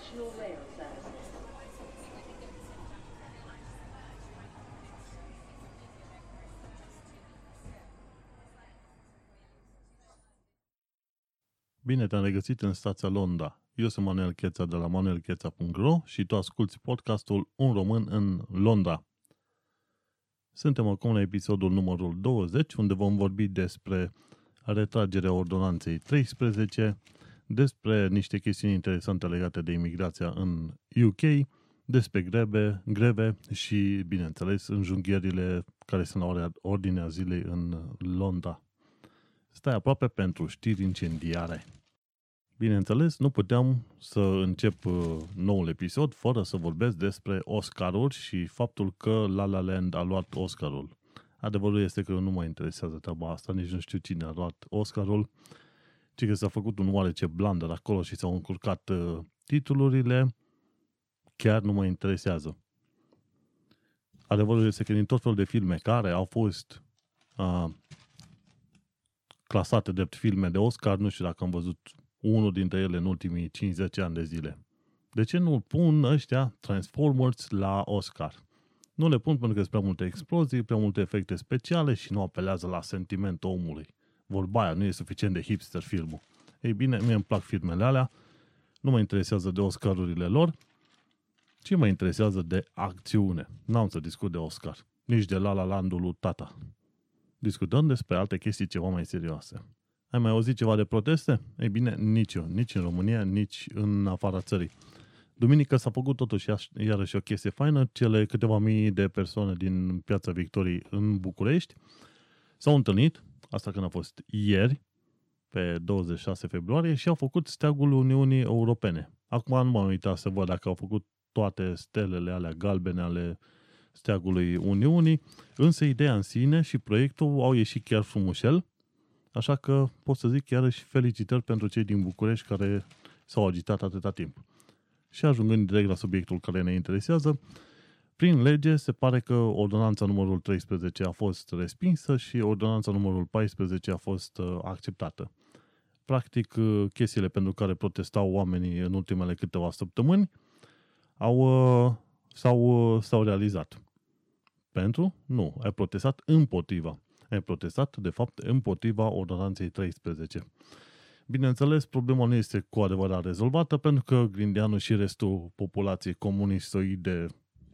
National Rail Service. Bine te-am regăsit în stația Londra. Eu sunt Manuel Cheța de la manuelcheța.ro și tu asculti podcastul Un român în Londra. Suntem acum la episodul numărul 20, unde vom vorbi despre retragerea ordonanței 13, despre niște chestiuni interesante legate de imigrația în UK, despre greve, greve și, bineînțeles, înjunghierile care sunt la ordinea zilei în Londra. Stai aproape pentru știri incendiare. Bineînțeles, nu puteam să încep uh, noul episod fără să vorbesc despre Oscaruri și faptul că La La Land a luat Oscarul. Adevărul este că nu mă interesează treaba asta, nici nu știu cine a luat Oscarul, ci că s-a făcut un oarece blunder acolo și s-au încurcat uh, titlurile, chiar nu mă interesează. Adevărul este că din tot felul de filme care au fost uh, clasate drept filme de Oscar, nu știu dacă am văzut unul dintre ele în ultimii 50 ani de zile. De ce nu pun ăștia Transformers la Oscar? Nu le pun pentru că sunt prea multe explozii, prea multe efecte speciale și nu apelează la sentimentul omului. Vorba aia, nu e suficient de hipster filmul. Ei bine, mie îmi plac filmele alea, nu mă interesează de Oscarurile lor, ci mă interesează de acțiune. N-am să discut de Oscar, nici de La La Landul lui tata. Discutăm despre alte chestii ceva mai serioase. Ai mai auzit ceva de proteste? Ei bine, nici eu, nici în România, nici în afara țării. Duminică s-a făcut totuși iarăși o chestie faină. Cele câteva mii de persoane din Piața Victoriei în București s-au întâlnit, asta când a fost ieri, pe 26 februarie, și au făcut steagul Uniunii Europene. Acum nu m-am uitat să văd dacă au făcut toate stelele alea galbene ale steagului Uniunii, însă ideea în sine și proiectul au ieșit chiar frumușel Așa că pot să zic chiar și felicitări pentru cei din București care s-au agitat atâta timp. Și ajungând direct la subiectul care ne interesează, prin lege se pare că ordonanța numărul 13 a fost respinsă și ordonanța numărul 14 a fost uh, acceptată. Practic, uh, chestiile pentru care protestau oamenii în ultimele câteva săptămâni au, uh, s-au, s-au realizat. Pentru? Nu, ai protestat împotriva ai protestat, de fapt, împotriva ordonanței 13. Bineînțeles, problema nu este cu adevărat rezolvată, pentru că Grindeanu și restul populației comunistoide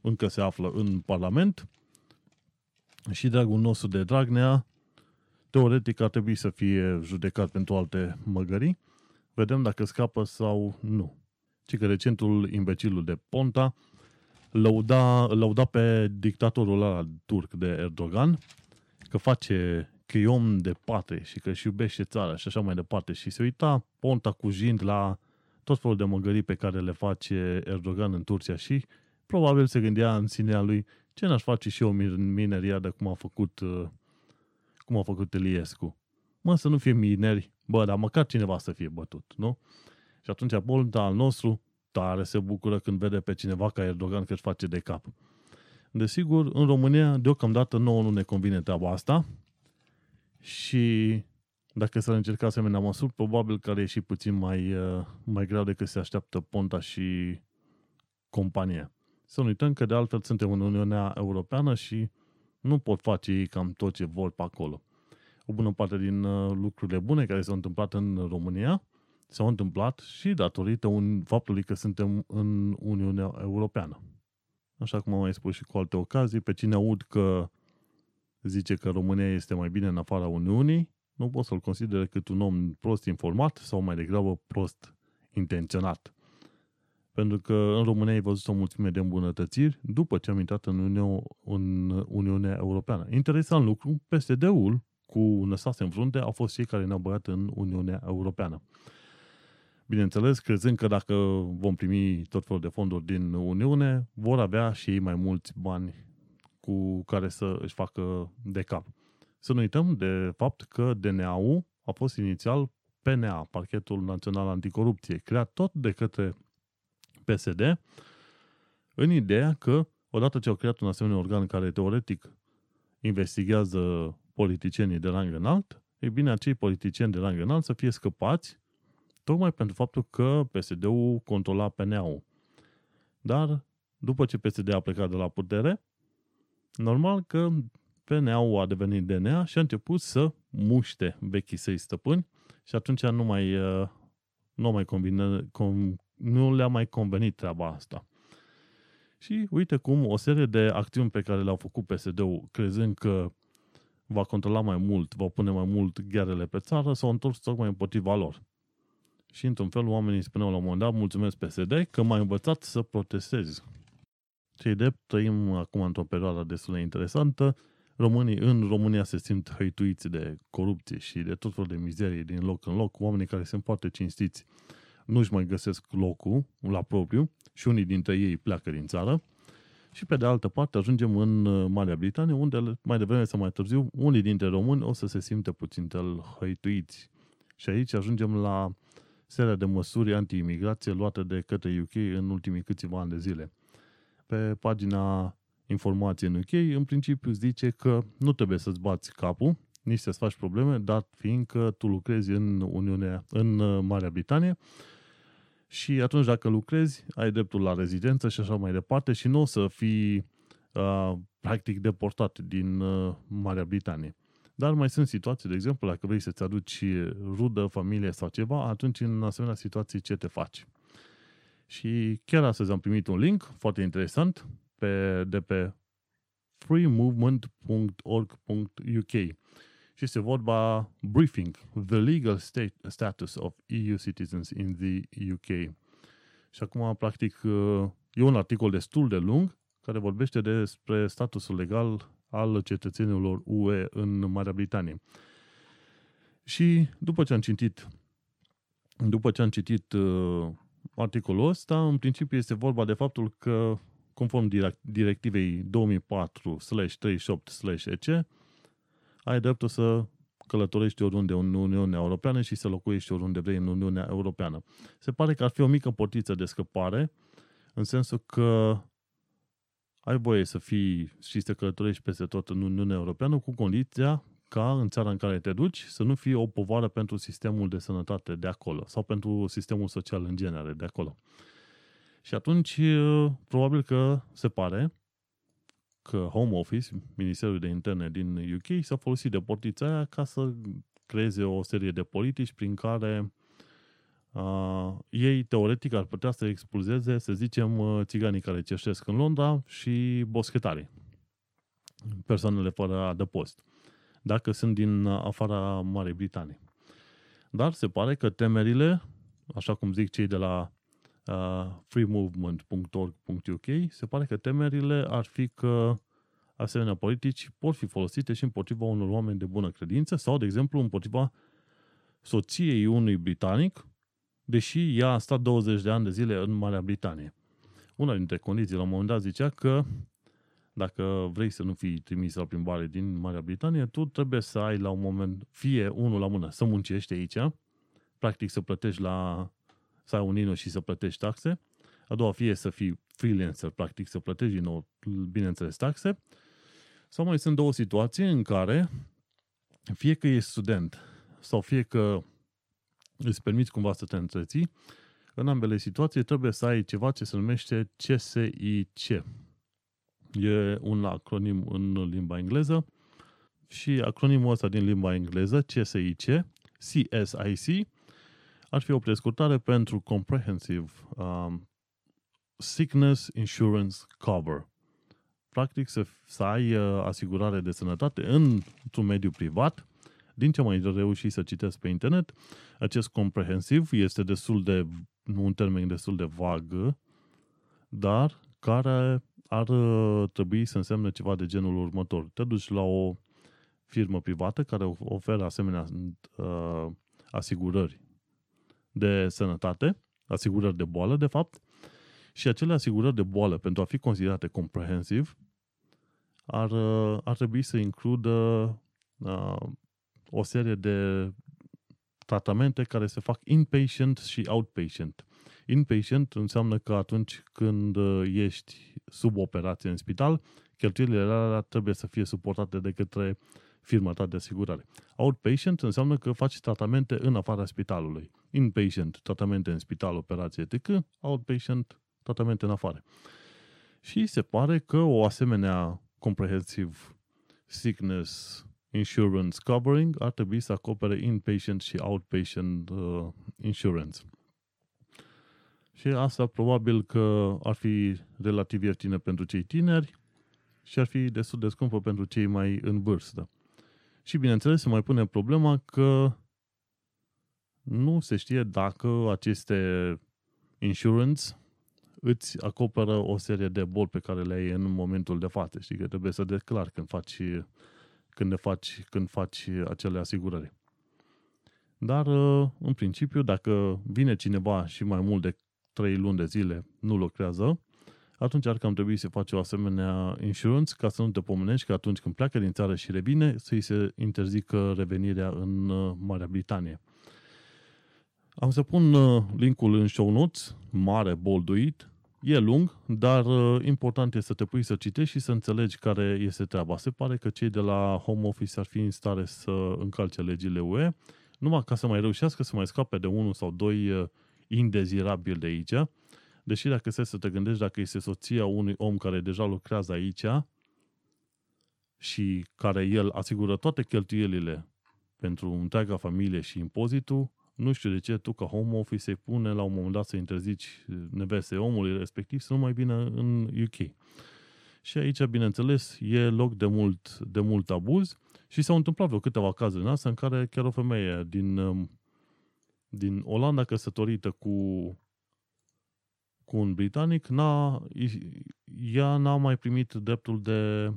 încă se află în Parlament și dragul nostru de Dragnea, teoretic ar trebui să fie judecat pentru alte măgării. Vedem dacă scapă sau nu. Ci că recentul imbecilul de Ponta lăuda, lăuda pe dictatorul ăla turc de Erdogan că face, că e om de patre și că își iubește țara și așa mai departe și se uita Ponta cu jind la tot felul de măgării pe care le face Erdogan în Turcia și probabil se gândea în sinea lui ce n-aș face și eu mineriadă cum a făcut uh, cum a făcut Eliescu. Mă, să nu fie mineri, bă, dar măcar cineva să fie bătut, nu? Și atunci Ponta al nostru tare se bucură când vede pe cineva ca Erdogan că își face de cap. Desigur, în România, deocamdată nouă nu ne convine treaba asta și dacă s-ar încerca asemenea măsuri, probabil că ar ieși puțin mai, uh, mai greu decât se așteaptă Ponta și compania. Să nu uităm că de altfel suntem în Uniunea Europeană și nu pot face ei cam tot ce vor pe acolo. O bună parte din uh, lucrurile bune care s-au întâmplat în România s-au întâmplat și datorită un, faptului că suntem în Uniunea Europeană așa cum am mai spus și cu alte ocazii, pe cine aud că zice că România este mai bine în afara Uniunii, nu pot să-l consider decât un om prost informat sau mai degrabă prost intenționat. Pentru că în România ai văzut o mulțime de îmbunătățiri după ce am intrat în, Uniune, în Uniunea Europeană. Interesant lucru, PSD-ul cu Năstase în frunte au fost cei care ne-au băgat în Uniunea Europeană. Bineînțeles, crezând că dacă vom primi tot felul de fonduri din Uniune, vor avea și ei mai mulți bani cu care să își facă de cap. Să nu uităm de fapt că DNA-ul a fost inițial PNA, Parchetul Național Anticorupție, creat tot de către PSD, în ideea că, odată ce au creat un asemenea organ care teoretic investigează politicienii de rang înalt, e bine, acei politicieni de rang înalt să fie scăpați Tocmai pentru faptul că PSD-ul controla PNA-ul. Dar după ce PSD a plecat de la putere, normal că PNA-ul a devenit DNA și a început să muște vechii săi stăpâni și atunci nu mai, uh, nu, mai combine, com, nu le-a mai convenit treaba asta. Și uite cum o serie de acțiuni pe care le-au făcut PSD-ul, crezând că va controla mai mult, va pune mai mult ghearele pe țară, s-au întors tocmai împotriva lor. Și într-un fel oamenii spuneau la un moment dat, mulțumesc PSD că m-ai învățat să protestezi. Cei drept, trăim acum într-o perioadă destul de interesantă. Românii în România se simt hăituiți de corupție și de tot felul de mizerie din loc în loc. Oamenii care sunt foarte cinstiți nu-și mai găsesc locul la propriu și unii dintre ei pleacă din țară. Și pe de altă parte ajungem în uh, Marea Britanie, unde mai devreme sau mai târziu unii dintre români o să se simte puțin hăituiți. Și aici ajungem la seria de măsuri anti-imigrație luate de către UK în ultimii câțiva ani de zile. Pe pagina informație în UK, în principiu zice că nu trebuie să-ți bați capul, nici să-ți faci probleme, dar fiindcă tu lucrezi în Uniunea, în uh, Marea Britanie, și atunci dacă lucrezi, ai dreptul la rezidență și așa mai departe și nu o să fii uh, practic deportat din uh, Marea Britanie. Dar mai sunt situații, de exemplu, dacă vrei să-ți aduci rudă, familie sau ceva, atunci în asemenea situații ce te faci? Și chiar astăzi am primit un link foarte interesant pe, de pe freemovement.org.uk și este vorba briefing, the legal state, status of EU citizens in the UK. Și acum, practic, e un articol destul de lung care vorbește despre statusul legal al cetățenilor UE în Marea Britanie. Și după ce am citit după ce am citit uh, articolul ăsta, în principiu este vorba de faptul că, conform directivei 2004-38-EC, ai dreptul să călătorești oriunde în Uniunea Europeană și să locuiești oriunde vrei în Uniunea Europeană. Se pare că ar fi o mică portiță de scăpare, în sensul că ai voie să fii și să călătorești peste tot în Uniunea Europeană cu condiția ca în țara în care te duci să nu fie o povară pentru sistemul de sănătate de acolo sau pentru sistemul social în genere de acolo. Și atunci, probabil că se pare că Home Office, Ministerul de Interne din UK, s-a folosit de portița aia ca să creeze o serie de politici prin care uh, ei, teoretic, ar putea să expulzeze, să zicem, uh, țiganii care cerșesc în Londra și boschetarii, persoanele fără adăpost, dacă sunt din afara Marii Britanii. Dar se pare că temerile, așa cum zic cei de la uh, freemovement.org.uk, se pare că temerile ar fi că asemenea politici pot fi folosite și împotriva unor oameni de bună credință sau, de exemplu, împotriva soției unui britanic, deși ea a stat 20 de ani de zile în Marea Britanie. Una dintre condiții la un moment dat zicea că dacă vrei să nu fii trimis la plimbare din Marea Britanie, tu trebuie să ai la un moment, fie unul la mână, să muncești aici, practic să plătești la să ai un INO și să plătești taxe, a doua fie să fii freelancer, practic să plătești din nou, bineînțeles, taxe, sau mai sunt două situații în care fie că ești student sau fie că îți permiți cumva să te întreții, în ambele situații trebuie să ai ceva ce se numește CSIC. E un acronim în limba engleză și acronimul ăsta din limba engleză, CSIC, CSIC, ar fi o prescurtare pentru Comprehensive um, Sickness Insurance Cover. Practic să, să ai uh, asigurare de sănătate într-un mediu privat. Din ce mai reușit să citesc pe internet, acest comprehensiv este destul de, un termen destul de vag, dar care ar uh, trebui să însemne ceva de genul următor. Te duci la o firmă privată care oferă asemenea uh, asigurări de sănătate, asigurări de boală, de fapt, și acele asigurări de boală, pentru a fi considerate comprehensive, ar, ar trebui să includă uh, o serie de tratamente care se fac inpatient și outpatient. Inpatient înseamnă că atunci când ești sub operație în spital, cheltuielile alea trebuie să fie suportate de către firma ta de asigurare. Outpatient înseamnă că faci tratamente în afara spitalului. Inpatient, tratamente în spital, operație, etc. Outpatient, tratamente în afară. Și se pare că o asemenea comprehensive sickness insurance covering ar trebui să acopere inpatient și outpatient uh, insurance. Și asta probabil că ar fi relativ ieftine pentru cei tineri și ar fi destul de scumpă pentru cei mai în vârstă. Și bineînțeles se mai pune problema că nu se știe dacă aceste insurance îți acoperă o serie de boli pe care le ai în momentul de față. Știi că trebuie să declar când faci, când le faci, când faci acele asigurări. Dar, în principiu, dacă vine cineva și mai mult de 3 luni de zile nu lucrează, atunci ar cam trebui să faci o asemenea insurance ca să nu te pomenești că atunci când pleacă din țară și revine, să-i se interzică revenirea în uh, Marea Britanie. Am să pun uh, linkul în show notes, mare, bolduit, e lung, dar uh, important este să te pui să citești și să înțelegi care este treaba. Se pare că cei de la Home Office ar fi în stare să încalce legile UE, numai ca să mai reușească să mai scape de unul sau doi indezirabil de aici, deși dacă stai să te gândești, dacă este soția unui om care deja lucrează aici și care el asigură toate cheltuielile pentru întreaga familie și impozitul, nu știu de ce tu ca home office se pune la un moment dat să interzici nevese omului respectiv să nu mai vină în UK. Și aici, bineînțeles, e loc de mult, de mult abuz și s-au întâmplat vreo câteva cazuri în asta în care chiar o femeie din din Olanda căsătorită cu, cu un britanic, n-a, ea n-a mai primit dreptul de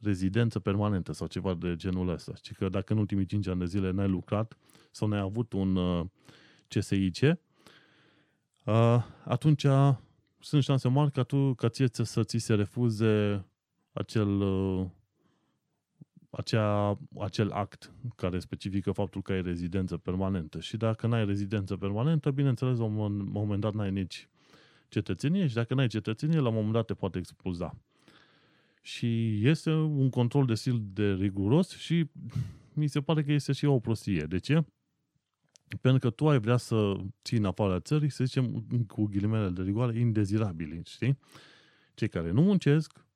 rezidență permanentă sau ceva de genul ăsta. Și că dacă în ultimii 5 ani de zile n-ai lucrat sau n-ai avut un uh, CSIC, uh, atunci sunt șanse mari ca tu, ca ție să ți se refuze acel uh, acea, acel act care specifică faptul că ai rezidență permanentă. Și dacă n-ai rezidență permanentă, bineînțeles, la un moment dat n-ai nici cetățenie și dacă n-ai cetățenie, la un moment dat te poate expulza. Și este un control de stil de riguros și mi se pare că este și o prostie. De ce? Pentru că tu ai vrea să ții în afara țării, să zicem, cu ghilimele de rigoare, indezirabili, știi? Cei care nu muncesc,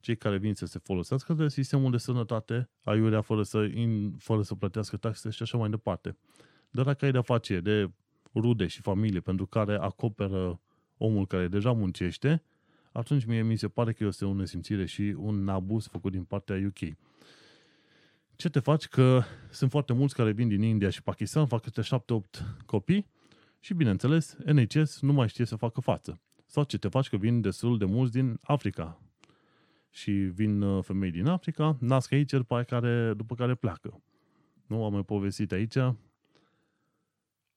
cei care vin să se folosească de sistemul de sănătate, aiurea fără să, in, fără să plătească taxe și așa mai departe. Dar dacă ai de-a face de rude și familie pentru care acoperă omul care deja muncește, atunci mie mi se pare că este o nesimțire și un abuz făcut din partea UK. Ce te faci? Că sunt foarte mulți care vin din India și Pakistan, fac câte 7-8 copii și, bineînțeles, NHS nu mai știe să facă față. Sau ce te faci că vin destul de mulți din Africa, și vin uh, femei din Africa, nasc aici, după care, după care pleacă. Nu am mai povestit aici.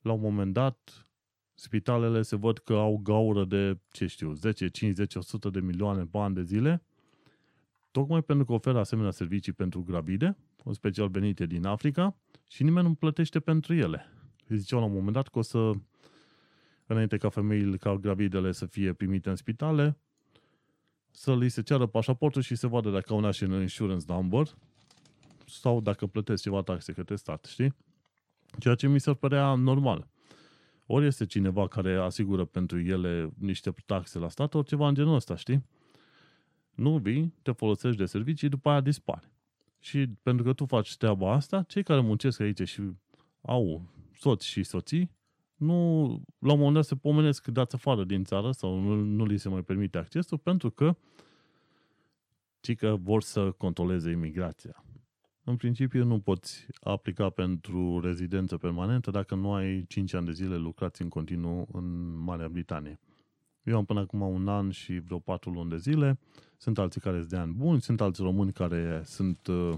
La un moment dat, spitalele se văd că au gaură de, ce știu, 10, 50, 100 de milioane pe an de zile, tocmai pentru că oferă asemenea servicii pentru gravide, în special venite din Africa, și nimeni nu plătește pentru ele. Ziceau la un moment dat că o să, înainte ca femeile, ca gravidele să fie primite în spitale, să li se ceară pașaportul și se vadă dacă au national insurance number sau dacă plătesc ceva taxe către stat, știi? Ceea ce mi se părea normal. Ori este cineva care asigură pentru ele niște taxe la stat, ori ceva în genul ăsta, știi? Nu vii, te folosești de servicii, după aia dispare. Și pentru că tu faci treaba asta, cei care muncesc aici și au soți și soții, nu, la un moment dat se pomenesc dați afară din țară sau nu, nu li se mai permite accesul pentru că ci că vor să controleze imigrația. În principiu nu poți aplica pentru rezidență permanentă dacă nu ai 5 ani de zile lucrați în continuu în Marea Britanie. Eu am până acum un an și vreo 4 luni de zile. Sunt alții care sunt de ani buni, sunt alți români care sunt uh,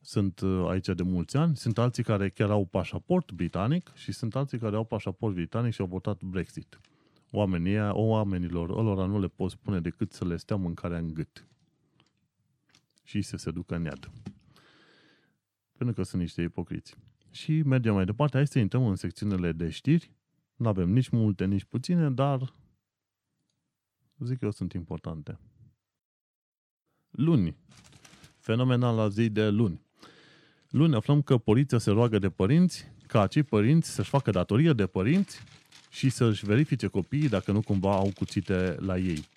sunt uh, aici de mulți ani, sunt alții care chiar au pașaport britanic și sunt alții care au pașaport britanic și au votat Brexit. Oamenii, oamenilor ălora nu le poți spune decât să le stea mâncarea în gât și să se ducă în iad. Pentru că sunt niște ipocriți. Și mergem mai departe. Hai să intrăm în secțiunile de știri. Nu avem nici multe, nici puține, dar zic eu sunt importante. Luni, fenomenal la zi de luni. Luni aflăm că poliția se roagă de părinți ca acei părinți să-și facă datorie de părinți și să-și verifice copiii dacă nu cumva au cuțite la ei.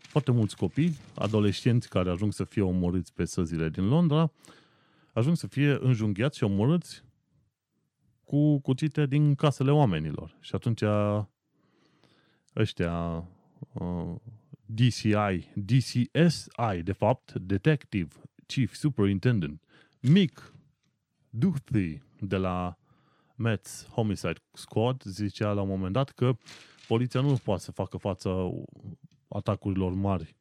Foarte mulți copii, adolescenți care ajung să fie omorâți pe săzile din Londra, ajung să fie înjunghiați și omorâți cu cuțite din casele oamenilor. Și atunci ăștia uh, DCI, DCSI, de fapt, Detective Chief Superintendent, Mick Duthie de la Mets Homicide Squad zicea la un moment dat că poliția nu poate să facă față atacurilor mari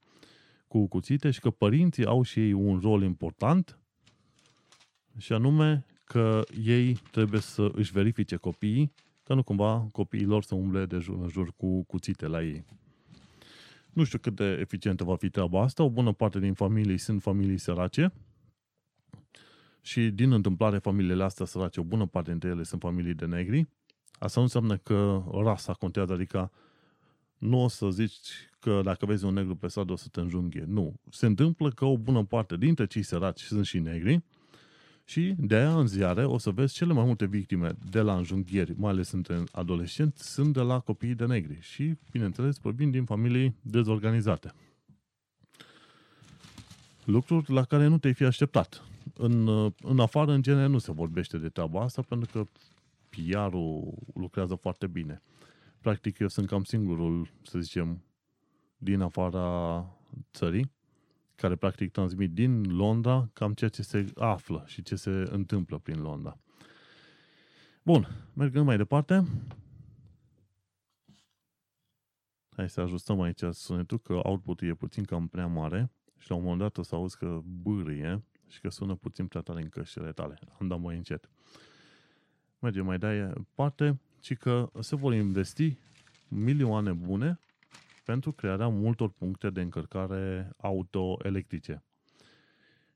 cu cuțite și că părinții au și ei un rol important și anume că ei trebuie să își verifice copiii ca nu cumva copiii lor să umble de jur în jur cu cuțite la ei. Nu știu cât de eficientă va fi treaba asta. O bună parte din familii sunt familii sărace și din întâmplare familiile astea sărace, o bună parte dintre ele sunt familii de negri. Asta nu înseamnă că rasa contează, adică nu o să zici că dacă vezi un negru pe stradă o să te înjunghe. Nu. Se întâmplă că o bună parte dintre cei săraci sunt și negri și de aia în ziare o să vezi cele mai multe victime de la înjunghieri, mai ales între adolescenți, sunt de la copiii de negri și, bineînțeles, provin din familii dezorganizate. Lucruri la care nu te-ai fi așteptat. În, în afară, în genere, nu se vorbește de treaba asta pentru că PR-ul lucrează foarte bine. Practic, eu sunt cam singurul, să zicem, din afara țării, care practic transmit din Londra cam ceea ce se află și ce se întâmplă prin Londra. Bun, mergând mai departe. Hai să ajustăm aici sunetul, că output-ul e puțin cam prea mare și la un moment dat o să auzi că bârâie și că sună puțin prea tare în căștile tale. Am dat mai încet. Mergem mai departe, și că se vor investi milioane bune pentru crearea multor puncte de încărcare auto-electrice.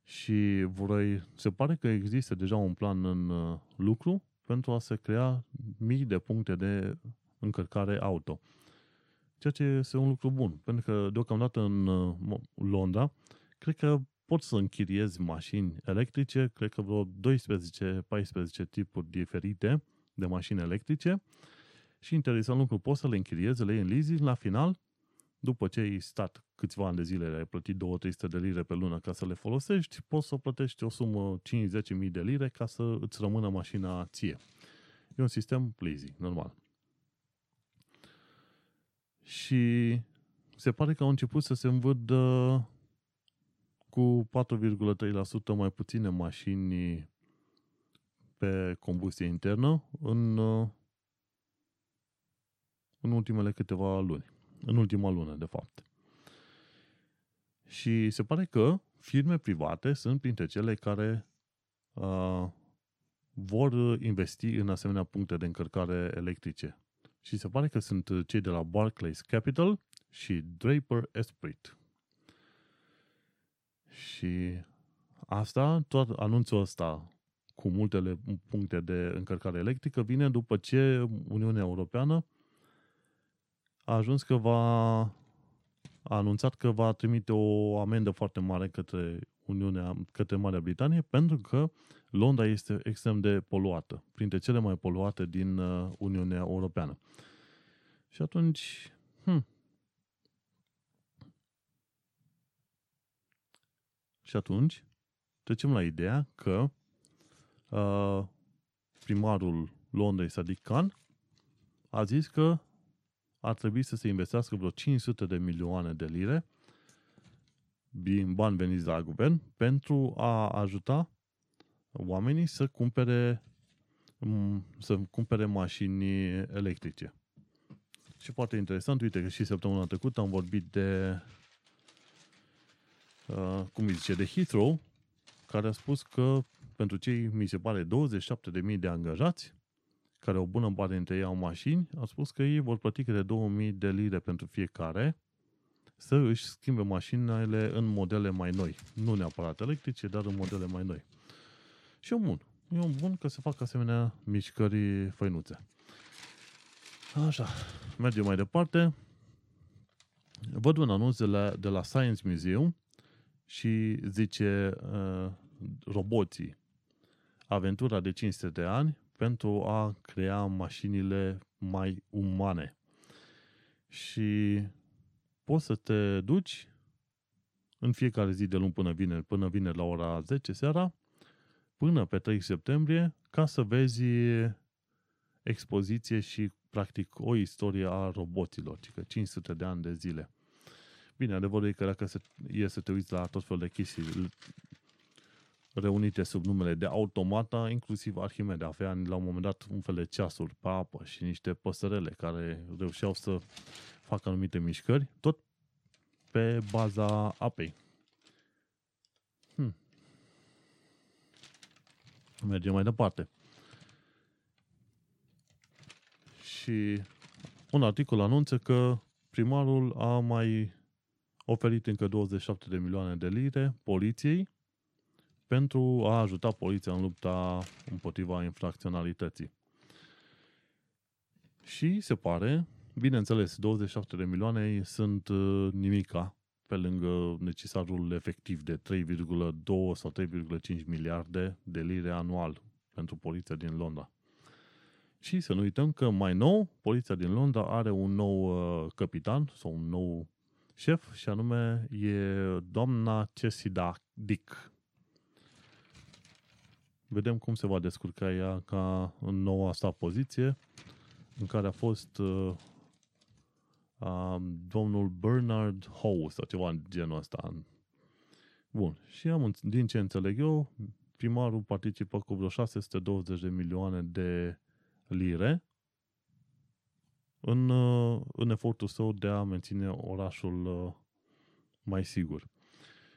Și vrei, se pare că există deja un plan în uh, lucru pentru a se crea mii de puncte de încărcare auto. Ceea ce este un lucru bun, pentru că deocamdată în uh, Londra, cred că poți să închiriezi mașini electrice, cred că vreo 12-14 tipuri diferite de mașini electrice și interesant lucru, poți să le închiriezi, le iei în leasing, la final după ce ai stat câțiva ani de zile, ai plătit 2-300 de lire pe lună ca să le folosești, poți să plătești o sumă 5-10 mii de lire ca să îți rămână mașina ție. E un sistem lazy, normal. Și se pare că au început să se învârdă cu 4,3% mai puține mașini pe combustie internă în, în ultimele câteva luni în ultima lună, de fapt. Și se pare că firme private sunt printre cele care uh, vor investi în asemenea puncte de încărcare electrice. Și se pare că sunt cei de la Barclays Capital și Draper Esprit. Și asta, tot anunțul ăsta cu multele puncte de încărcare electrică vine după ce Uniunea Europeană a ajuns că va a anunțat că va trimite o amendă foarte mare către Uniunea, către Marea Britanie, pentru că Londra este extrem de poluată, printre cele mai poluate din uh, Uniunea Europeană. Și atunci, hm, Și atunci, trecem la ideea că uh, primarul Londrei, Sadiq Khan, a zis că ar trebui să se investească vreo 500 de milioane de lire din bani veniți de la guvern pentru a ajuta oamenii să cumpere să cumpere mașini electrice. Și foarte interesant, uite că și săptămâna trecută am vorbit de uh, cum îi zice, de Heathrow, care a spus că pentru cei, mi se pare, 27.000 de angajați, care o bună parte dintre ei au mașini, au spus că ei vor plăti câte 2000 de lire pentru fiecare să își schimbe mașinile în modele mai noi. Nu neapărat electrice, dar în modele mai noi. Și e un bun. E un bun că se fac asemenea mișcări făinuțe. Așa, mergem mai departe. Văd un anunț de la, de la Science Museum și zice uh, roboții. Aventura de 500 de ani pentru a crea mașinile mai umane. Și poți să te duci în fiecare zi de luni până vineri, până vineri la ora 10 seara, până pe 3 septembrie, ca să vezi expoziție și practic o istorie a roboților, că 500 de ani de zile. Bine, adevărul e că dacă se, e să te uiți la tot felul de chestii reunite sub numele de automata, inclusiv Arhimede avea la un moment dat un fel de ceasuri pe apă și niște păsărele care reușeau să facă anumite mișcări, tot pe baza apei. Hmm. Mergem mai departe. Și un articol anunță că primarul a mai oferit încă 27 de milioane de lire poliției pentru a ajuta poliția în lupta împotriva infracționalității. Și se pare, bineînțeles, 27 de milioane sunt uh, nimica pe lângă necesarul efectiv de 3,2 sau 3,5 miliarde de lire anual pentru poliția din Londra. Și să nu uităm că mai nou, poliția din Londra are un nou uh, capitan sau un nou șef și anume e doamna Cesida Dick. Vedem cum se va descurca ea ca în noua sa poziție în care a fost uh, uh, domnul Bernard Howe sau ceva în genul ăsta. Bun. Și am, din ce înțeleg eu, primarul participă cu vreo 620 de milioane de lire în, uh, în efortul său de a menține orașul uh, mai sigur.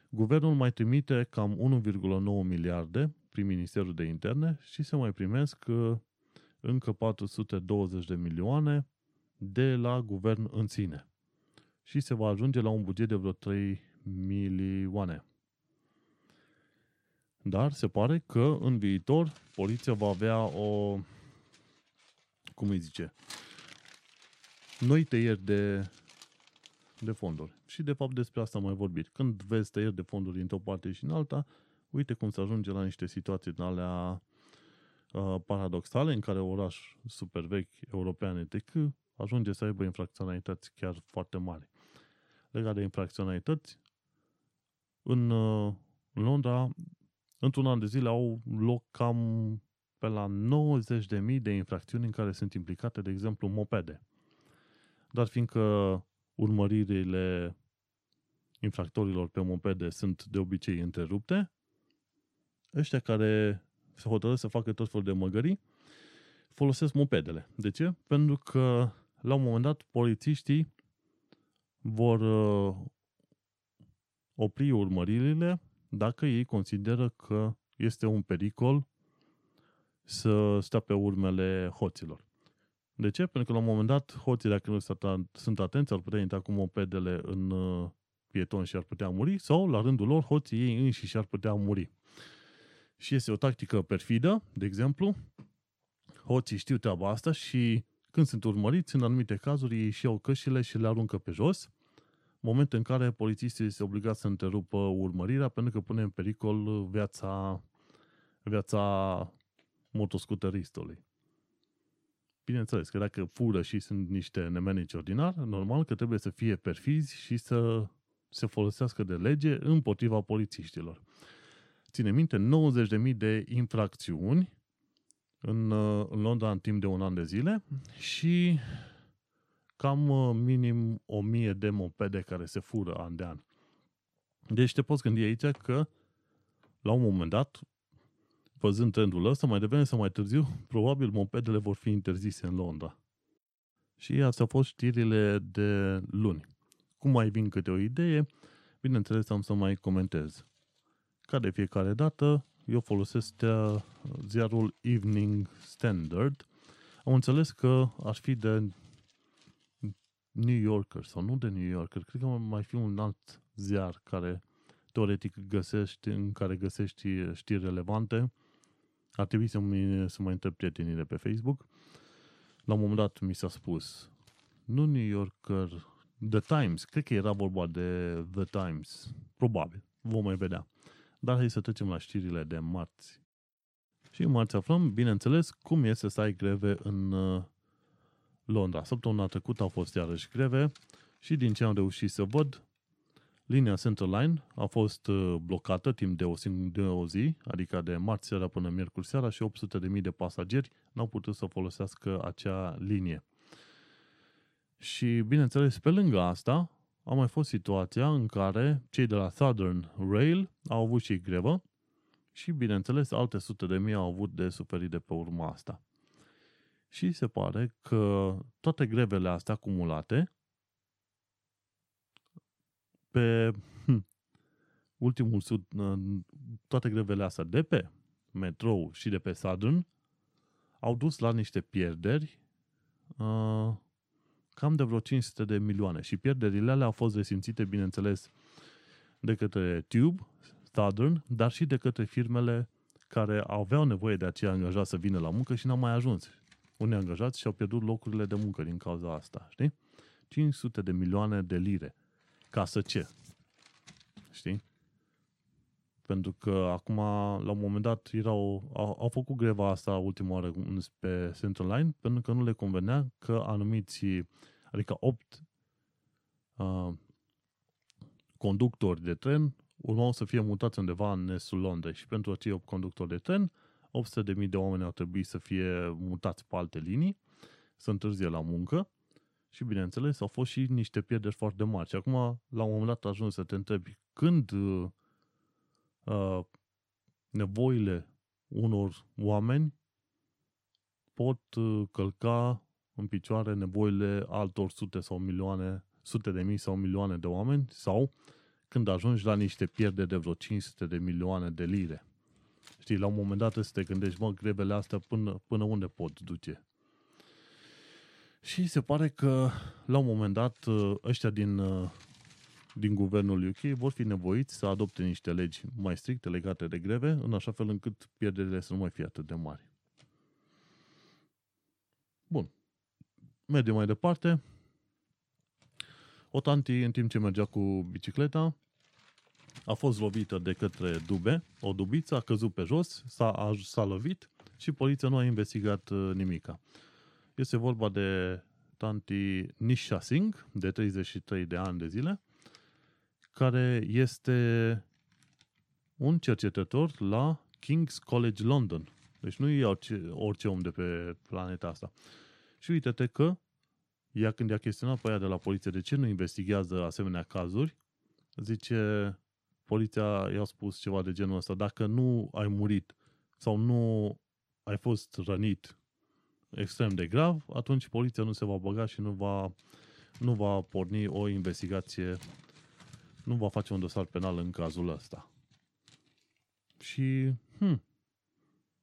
Guvernul mai trimite cam 1,9 miliarde prin Ministerul de Interne și se mai primesc uh, încă 420 de milioane de la guvern în sine. Și se va ajunge la un buget de vreo 3 milioane. Dar se pare că în viitor poliția va avea o, cum îi zice, noi tăieri de, de fonduri. Și de fapt despre asta am mai vorbit. Când vezi tăieri de fonduri dintr-o parte și în alta, uite cum se ajunge la niște situații din alea uh, paradoxale în care oraș super vechi european ETC ajunge să aibă infracționalități chiar foarte mari. Legat de infracționalități, în uh, Londra, într-un an de zile au loc cam pe la 90.000 de infracțiuni în care sunt implicate, de exemplu, mopede dar fiindcă urmăririle infractorilor pe mopede sunt de obicei întrerupte, ăștia care se hotărăsc să facă tot felul de măgării, folosesc mopedele. De ce? Pentru că la un moment dat polițiștii vor uh, opri urmăririle dacă ei consideră că este un pericol să stea pe urmele hoților. De ce? Pentru că la un moment dat hoții, dacă nu sunt atenți, ar putea intra cu mopedele în uh, pieton și ar putea muri, sau la rândul lor hoții ei înșiși ar putea muri. Și este o tactică perfidă, de exemplu, hoții știu treaba asta și când sunt urmăriți, în anumite cazuri, ei și iau cășile și le aruncă pe jos, moment în care polițistii se obligați să întrerupă urmărirea pentru că pune în pericol viața, viața motoscuteristului. Bineînțeles că dacă fură și sunt niște nemenici ordinari, normal că trebuie să fie perfizi și să se folosească de lege împotriva polițiștilor. Ține minte, 90.000 de infracțiuni în, în Londra în timp de un an de zile și cam uh, minim 1000 de mopede care se fură an de an. Deci te poți gândi aici că la un moment dat văzând trendul ăsta, mai devreme sau mai târziu, probabil mopedele vor fi interzise în Londra. Și astea au fost știrile de luni. Cum mai vin câte o idee, bineînțeles am să mai comentez. Ca de fiecare dată, eu folosesc ziarul Evening Standard. Am înțeles că ar fi de New Yorker sau nu de New Yorker, cred că mai fi un alt ziar care teoretic găsești, în care găsești știri relevante ar trebui să, mi, să mă întreb prietenii de pe Facebook. La un moment dat mi s-a spus, nu New Yorker, The Times, cred că era vorba de The Times, probabil. vom mai vedea. Dar hai să trecem la știrile de marți. Și în marți aflăm, bineînțeles, cum este să ai greve în uh, Londra. Săptămâna trecută au fost iarăși greve și din ce am reușit să văd, linia Central Line a fost uh, blocată timp de o, de o zi, adică de marți seara până miercuri seara și 800.000 de pasageri n-au putut să folosească acea linie. Și, bineînțeles, pe lângă asta, a mai fost situația în care cei de la Southern Rail au avut și grevă și, bineînțeles, alte sute de mii au avut de suferit de pe urma asta. Și se pare că toate grevele astea acumulate pe hm, ultimul sud, toate grevele astea de pe metrou și de pe Southern au dus la niște pierderi uh, cam de vreo 500 de milioane și pierderile alea au fost resimțite, bineînțeles, de către Tube, Southern, dar și de către firmele care aveau nevoie de aceia angajați să vină la muncă și n-au mai ajuns. Unii angajați și-au pierdut locurile de muncă din cauza asta, știi? 500 de milioane de lire. Ca să ce? Știi? Pentru că acum, la un moment dat, erau, au, au făcut greva asta ultima oară pe Central Line pentru că nu le convenea că anumiți, adică 8 uh, conductori de tren urmau să fie mutați undeva în estul Londrei și pentru acei 8 conductori de tren, 800.000 de oameni au trebuit să fie mutați pe alte linii, să întârzie la muncă și, bineînțeles, au fost și niște pierderi foarte mari. Și acum, la un moment dat, ajungi să te întrebi când uh, uh, nevoile unor oameni pot uh, călca în picioare nevoile altor sute sau milioane, sute de mii sau milioane de oameni sau când ajungi la niște pierderi de vreo 500 de milioane de lire. Știi, la un moment dat să te gândești, mă, grevele astea până, până unde pot duce. Și se pare că la un moment dat uh, ăștia din, uh, din guvernul UK vor fi nevoiți să adopte niște legi mai stricte legate de greve, în așa fel încât pierderile să nu mai fie atât de mari. Bun. Mergem mai departe. O tanti, în timp ce mergea cu bicicleta, a fost lovită de către dube, o dubiță, a căzut pe jos, s-a, s-a lovit și poliția nu a investigat uh, nimica. Este vorba de tanti Nisha Singh, de 33 de ani de zile, care este un cercetător la King's College London. Deci nu e orice, orice om de pe planeta asta. Și uite-te că ea când i-a chestionat pe aia de la poliție de ce nu investigează asemenea cazuri, zice, poliția i-a spus ceva de genul ăsta, dacă nu ai murit sau nu ai fost rănit extrem de grav, atunci poliția nu se va băga și nu va, nu va porni o investigație, nu va face un dosar penal în cazul ăsta. Și, hm,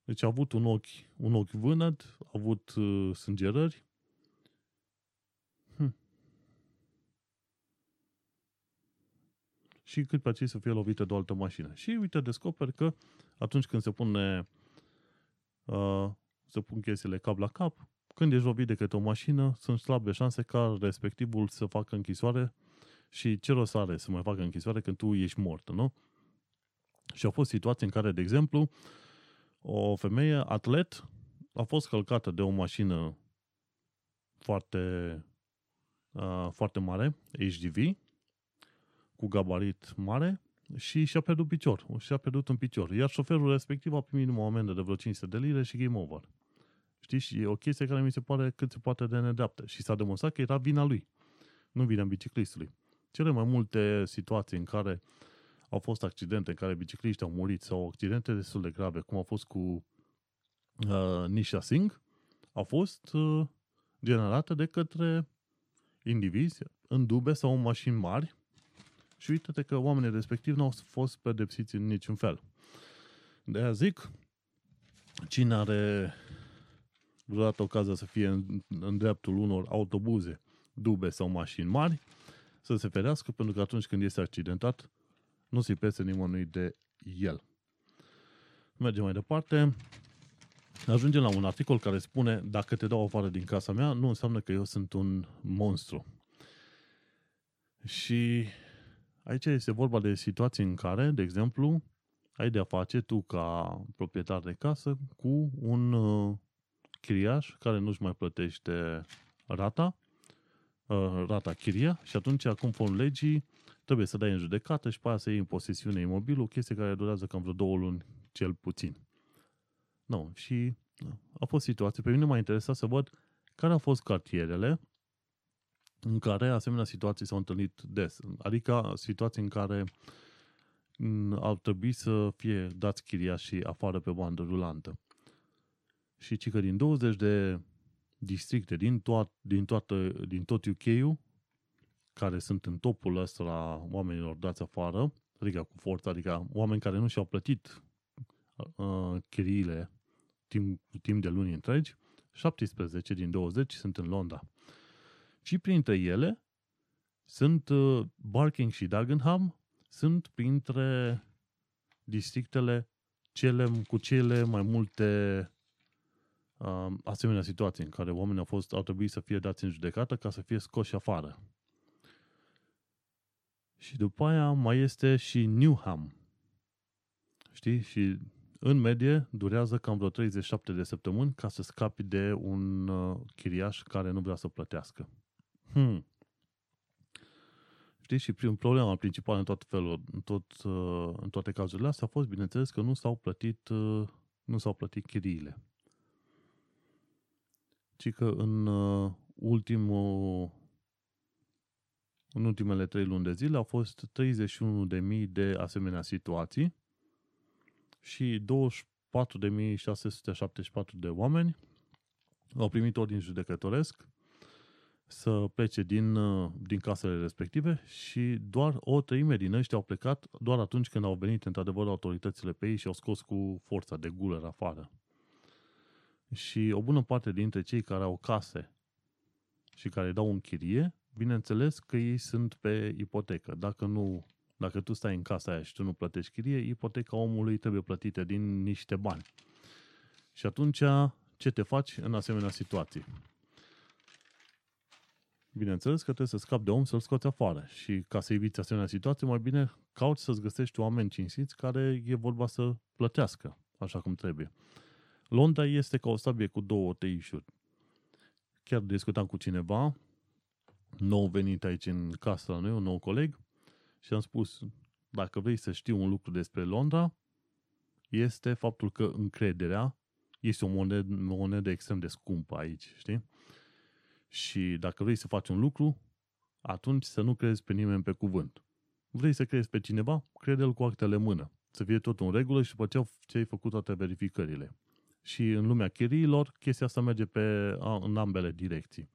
deci a avut un ochi, un ochi vânăt, a avut uh, sângerări, și cât pe acei să fie lovită de o altă mașină. Și uite, descoperi că atunci când se pune uh, se pun chestiile cap la cap, când ești lovit de către o mașină, sunt slabe șanse ca respectivul să facă închisoare și ce rost are să mai facă închisoare când tu ești mort, nu? Și au fost situații în care, de exemplu, o femeie atlet a fost călcată de o mașină foarte, uh, foarte mare, HDV, cu gabarit mare și și-a pierdut picior. Și-a pierdut un picior. Iar șoferul respectiv a primit numai o amendă de vreo 500 de lire și game over. Știți? Și e o chestie care mi se pare cât se poate de nedreaptă. Și s-a demonstrat că era vina lui. Nu vina biciclistului. Cele mai multe situații în care au fost accidente în care bicicliști au murit sau accidente destul de grave, cum a fost cu uh, Nisha Singh, au fost uh, generate de către indivizi în dube sau în mașini mari și uite-te că oamenii respectivi nu au fost pedepsiți în niciun fel. De aia zic, cine are vreodată ocazia să fie în, în dreptul unor autobuze, dube sau mașini mari, să se ferească, pentru că atunci când este accidentat, nu se pese nimănui de el. Mergem mai departe. Ajungem la un articol care spune dacă te dau afară din casa mea, nu înseamnă că eu sunt un monstru. Și Aici este vorba de situații în care, de exemplu, ai de-a face tu ca proprietar de casă cu un uh, chiriaș care nu-și mai plătește rata, uh, rata chiria și atunci, conform legii, trebuie să dai în judecată și pe aia să iei în posesiune imobilul, o chestie care durează cam vreo două luni cel puțin. Nu, și a fost situație. Pe mine m-a interesat să văd care au fost cartierele în care asemenea situații s-au întâlnit des. Adică situații în care ar trebui să fie dați și afară pe bandă rulantă. Și ci că din 20 de districte din, toat, din, toată, din tot UK-ul, care sunt în topul ăsta la oamenilor dați afară, adică cu forță, adică oameni care nu și-au plătit uh, chiriile timp, timp de luni întregi, 17 din 20 sunt în Londra. Și printre ele sunt uh, Barking și Dagenham, sunt printre districtele cele, cu cele mai multe uh, asemenea situații în care oamenii au, fost, au trebuit să fie dați în judecată ca să fie scoși afară. Și după aia mai este și Newham. Știi? Și în medie durează cam vreo 37 de săptămâni ca să scapi de un uh, chiriaș care nu vrea să plătească. Hmm. Știi? Și prim, problema principală în toate felul, în, tot, uh, în toate cazurile astea a fost, bineînțeles, că nu s-au plătit, uh, nu s-au plătit chiriile. Ci că în ultimul în ultimele trei luni de zile au fost 31.000 de asemenea situații și 24.674 de oameni au primit ordin judecătoresc să plece din, din casele respective și doar o treime din ăștia au plecat doar atunci când au venit într-adevăr autoritățile pe ei și au scos cu forța de guler afară. Și o bună parte dintre cei care au case și care dau în chirie, bineînțeles că ei sunt pe ipotecă. Dacă nu dacă tu stai în casa aia și tu nu plătești chirie, ipoteca omului trebuie plătită din niște bani. Și atunci, ce te faci în asemenea situații? Bineînțeles că trebuie să scapi de om să-l scoți afară și ca să eviți asemenea situații, mai bine cauți să-ți găsești oameni cinstiți care e vorba să plătească așa cum trebuie. Londra este ca o sabie cu două tăișuri. Chiar discutam cu cineva, nou venit aici în casa la noi, un nou coleg, și am spus, dacă vrei să știi un lucru despre Londra, este faptul că încrederea este o monedă, o monedă extrem de scumpă aici, știi? Și dacă vrei să faci un lucru, atunci să nu crezi pe nimeni pe cuvânt. Vrei să crezi pe cineva? Crede-l cu actele în mână. Să fie tot în regulă și după ce ai făcut toate verificările. Și în lumea chiriilor, chestia asta merge pe, în ambele direcții.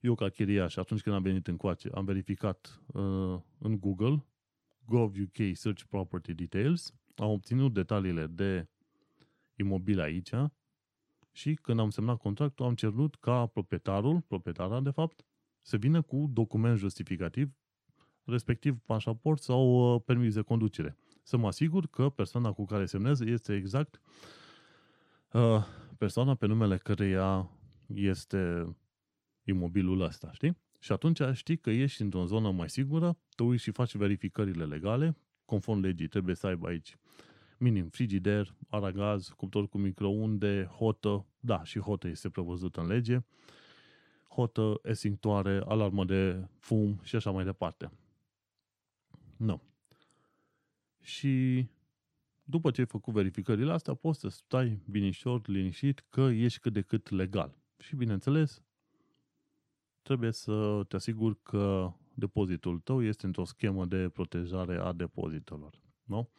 Eu ca chiriaș, atunci când am venit în coace, am verificat uh, în Google gov.uk Search Property Details, am obținut detaliile de imobil aici și când am semnat contractul am cerut ca proprietarul, proprietara de fapt, să vină cu document justificativ, respectiv pașaport sau uh, permis de conducere. Să mă asigur că persoana cu care semnez este exact uh, persoana pe numele căreia este imobilul ăsta, știi? Și atunci știi că ești într-o zonă mai sigură, te uiți și faci verificările legale, conform legii trebuie să aibă aici minim frigider, aragaz, cuptor cu microunde, hotă, da, și hotă este prevăzută în lege, hotă, esinctoare, alarmă de fum și așa mai departe. Nu. Și după ce ai făcut verificările astea, poți să stai binișor, liniștit, că ești cât de cât legal. Și bineînțeles, trebuie să te asiguri că depozitul tău este într-o schemă de protejare a depozitelor. Nu?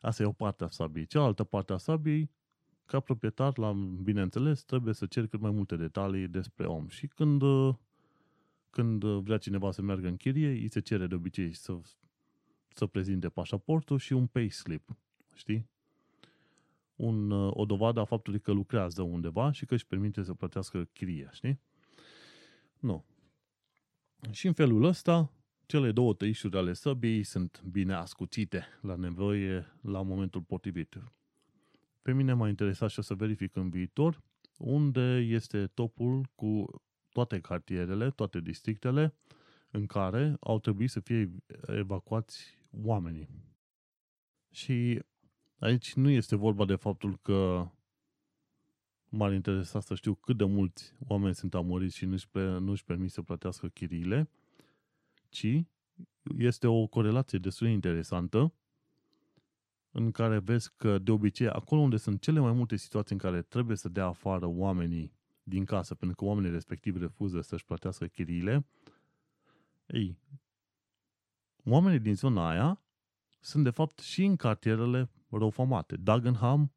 Asta e o parte a sabiei. Cealaltă parte a sabiei, ca proprietar, la, bineînțeles, trebuie să ceri cât mai multe detalii despre om. Și când, când vrea cineva să meargă în chirie, îi se cere de obicei să, să prezinte pașaportul și un payslip. Știi? Un, o dovadă a faptului că lucrează undeva și că își permite să plătească chiria, știi? Nu. Și în felul ăsta, cele două tăișuri ale săbii sunt bine ascuțite la nevoie la momentul potrivit. Pe mine m-a interesat și o să verific în viitor unde este topul cu toate cartierele, toate districtele în care au trebuit să fie evacuați oamenii. Și aici nu este vorba de faptul că m-ar interesa să știu cât de mulți oameni sunt amoriți și nu-și, nu-și permit să plătească chiriile, ci este o corelație destul de interesantă în care vezi că de obicei acolo unde sunt cele mai multe situații în care trebuie să dea afară oamenii din casă pentru că oamenii respectivi refuză să-și plătească chiriile, ei, oamenii din zona aia sunt de fapt și în cartierele răufamate. Dagenham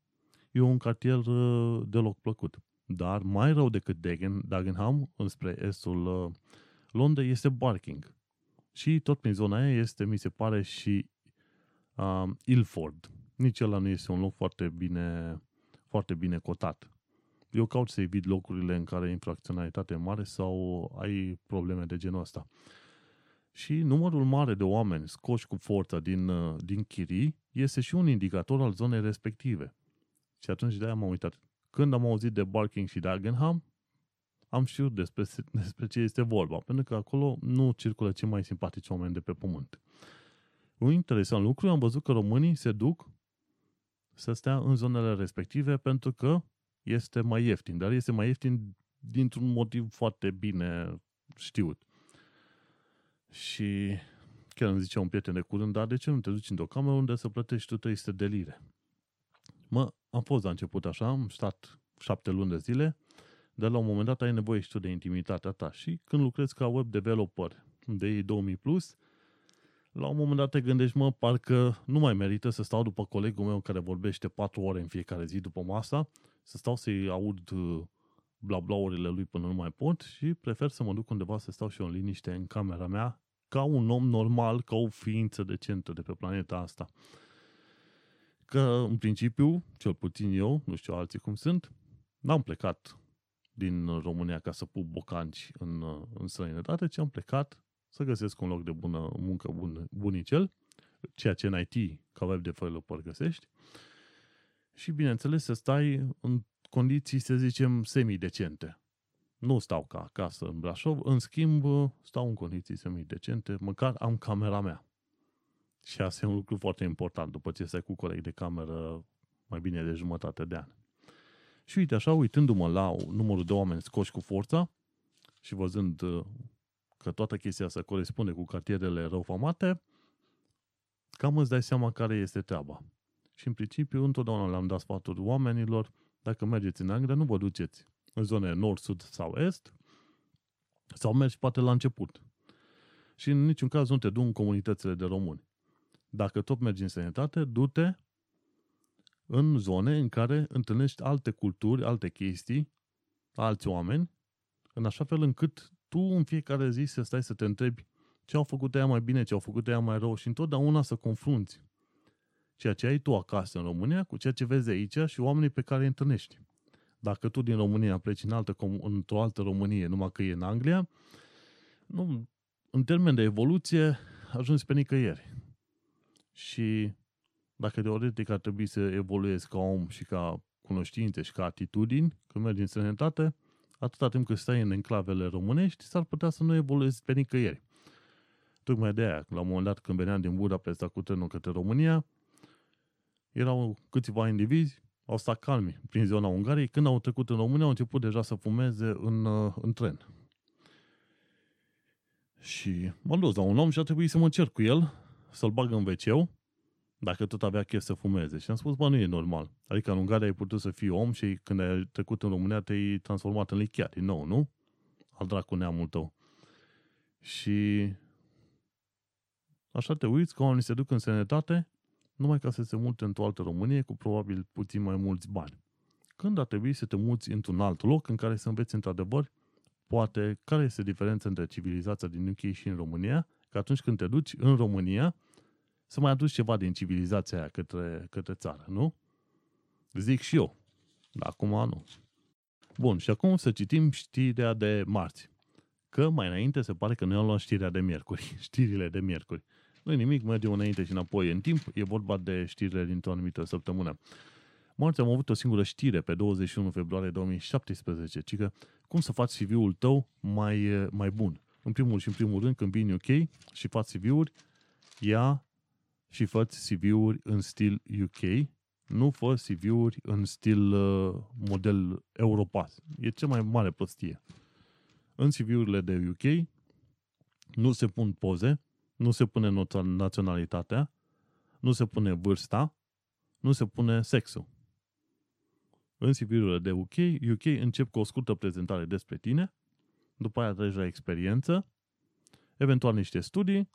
e un cartier uh, deloc plăcut. Dar mai rău decât Dagenham, înspre estul uh, Londrei, este Barking. Și tot prin zona aia este, mi se pare, și uh, Ilford. Nici ăla nu este un loc foarte bine, foarte bine cotat. Eu caut să evit locurile în care infracționalitate e mare sau ai probleme de genul ăsta. Și numărul mare de oameni scoși cu forța din, uh, din chirii este și un indicator al zonei respective. Și atunci de-aia m-am uitat. Când am auzit de Barking și Dagenham, am știut despre, despre ce este vorba, pentru că acolo nu circulă cei mai simpatici oameni de pe pământ. Un interesant lucru, am văzut că românii se duc să stea în zonele respective pentru că este mai ieftin, dar este mai ieftin dintr-un motiv foarte bine știut. Și chiar îmi zicea un prieten de curând, dar de ce nu te duci într-o cameră unde să plătești tu 300 de lire? Mă, am fost la început așa, am stat șapte luni de zile, dar la un moment dat ai nevoie și tu de intimitatea ta. Și când lucrezi ca web developer de ei 2000+, plus, la un moment dat te gândești, mă, parcă nu mai merită să stau după colegul meu care vorbește 4 ore în fiecare zi după masa, să stau să-i aud uh, bla blaurile lui până nu mai pot și prefer să mă duc undeva să stau și eu în liniște în camera mea, ca un om normal, ca o ființă decentă de pe planeta asta. Că, în principiu, cel puțin eu, nu știu alții cum sunt, n-am plecat din România ca să pup bocanci în, în străinătate, ci am plecat să găsesc un loc de bună muncă bun, bunicel, ceea ce în IT, ca web developer, găsești, și, bineînțeles, să stai în condiții, să zicem, semi-decente. Nu stau ca acasă în Brașov, în schimb, stau în condiții semi-decente, măcar am camera mea. Și asta e un lucru foarte important după ce stai cu coleg de cameră mai bine de jumătate de an. Și uite așa, uitându-mă la numărul de oameni scoși cu forța și văzând uh, că toată chestia asta corespunde cu cartierele răufamate, cam îți dai seama care este treaba. Și în principiu, întotdeauna le-am dat sfaturi oamenilor, dacă mergeți în Anglia, nu vă duceți în zone nord, sud sau est, sau mergi poate la început. Și în niciun caz nu te du în comunitățile de români. Dacă tot mergi în sănătate, du-te în zone în care întâlnești alte culturi, alte chestii, alți oameni, în așa fel încât tu în fiecare zi să stai să te întrebi ce au făcut ea mai bine, ce au făcut ea mai rău și întotdeauna să confrunți ceea ce ai tu acasă în România cu ceea ce vezi aici și oamenii pe care îi întâlnești. Dacă tu din România pleci în altă, într-o altă Românie, numai că e în Anglia, nu, în termen de evoluție, ajungi pe nicăieri. Și dacă teoretic ar trebui să evoluezi ca om și ca cunoștințe și ca atitudini, când mergi în sănătate, atâta timp cât stai în enclavele românești, s-ar putea să nu evoluezi pe nicăieri. Tocmai de aia, la un moment dat când veneam din Budapesta cu trenul către România, erau câțiva indivizi, au stat calmi prin zona Ungariei, când au trecut în România, au început deja să fumeze în, uh, în tren. Și m-am dus la un om și a trebuit să mă cer cu el, să-l bag în wc dacă tot avea chef să fumeze. Și am spus, bă, nu e normal. Adică în Ungaria ai putut să fii om și când ai trecut în România te-ai transformat în lichiat din nou, nu? Al dracu neamul tău. Și așa te uiți că oamenii se duc în sănătate numai ca să se mute într-o altă Românie cu probabil puțin mai mulți bani. Când ar trebui să te muți într-un alt loc în care să înveți într-adevăr poate care este diferența între civilizația din UK și în România, că atunci când te duci în România, să mai aduci ceva din civilizația aia către, către țară, nu? Zic și eu. Dar acum nu. Bun, și acum să citim știrea de marți. Că mai înainte se pare că noi am luat știrea de miercuri, știrile de miercuri. Nu nimic, mergem înainte și înapoi în timp. E vorba de știrile dintr-o anumită săptămână. Marți am avut o singură știre pe 21 februarie 2017, ci că cum să faci CV-ul tău mai, mai bun. în primul și în primul rând, când vii în UK și faci CV-uri, ia și fă CV-uri în stil UK, nu fă CV-uri în stil uh, model Europass. E cea mai mare prostie. În CV-urile de UK nu se pun poze, nu se pune naționalitatea, nu se pune vârsta, nu se pune sexul. În CV-urile de UK, UK încep cu o scurtă prezentare despre tine, după aia treci la experiență, eventual niște studii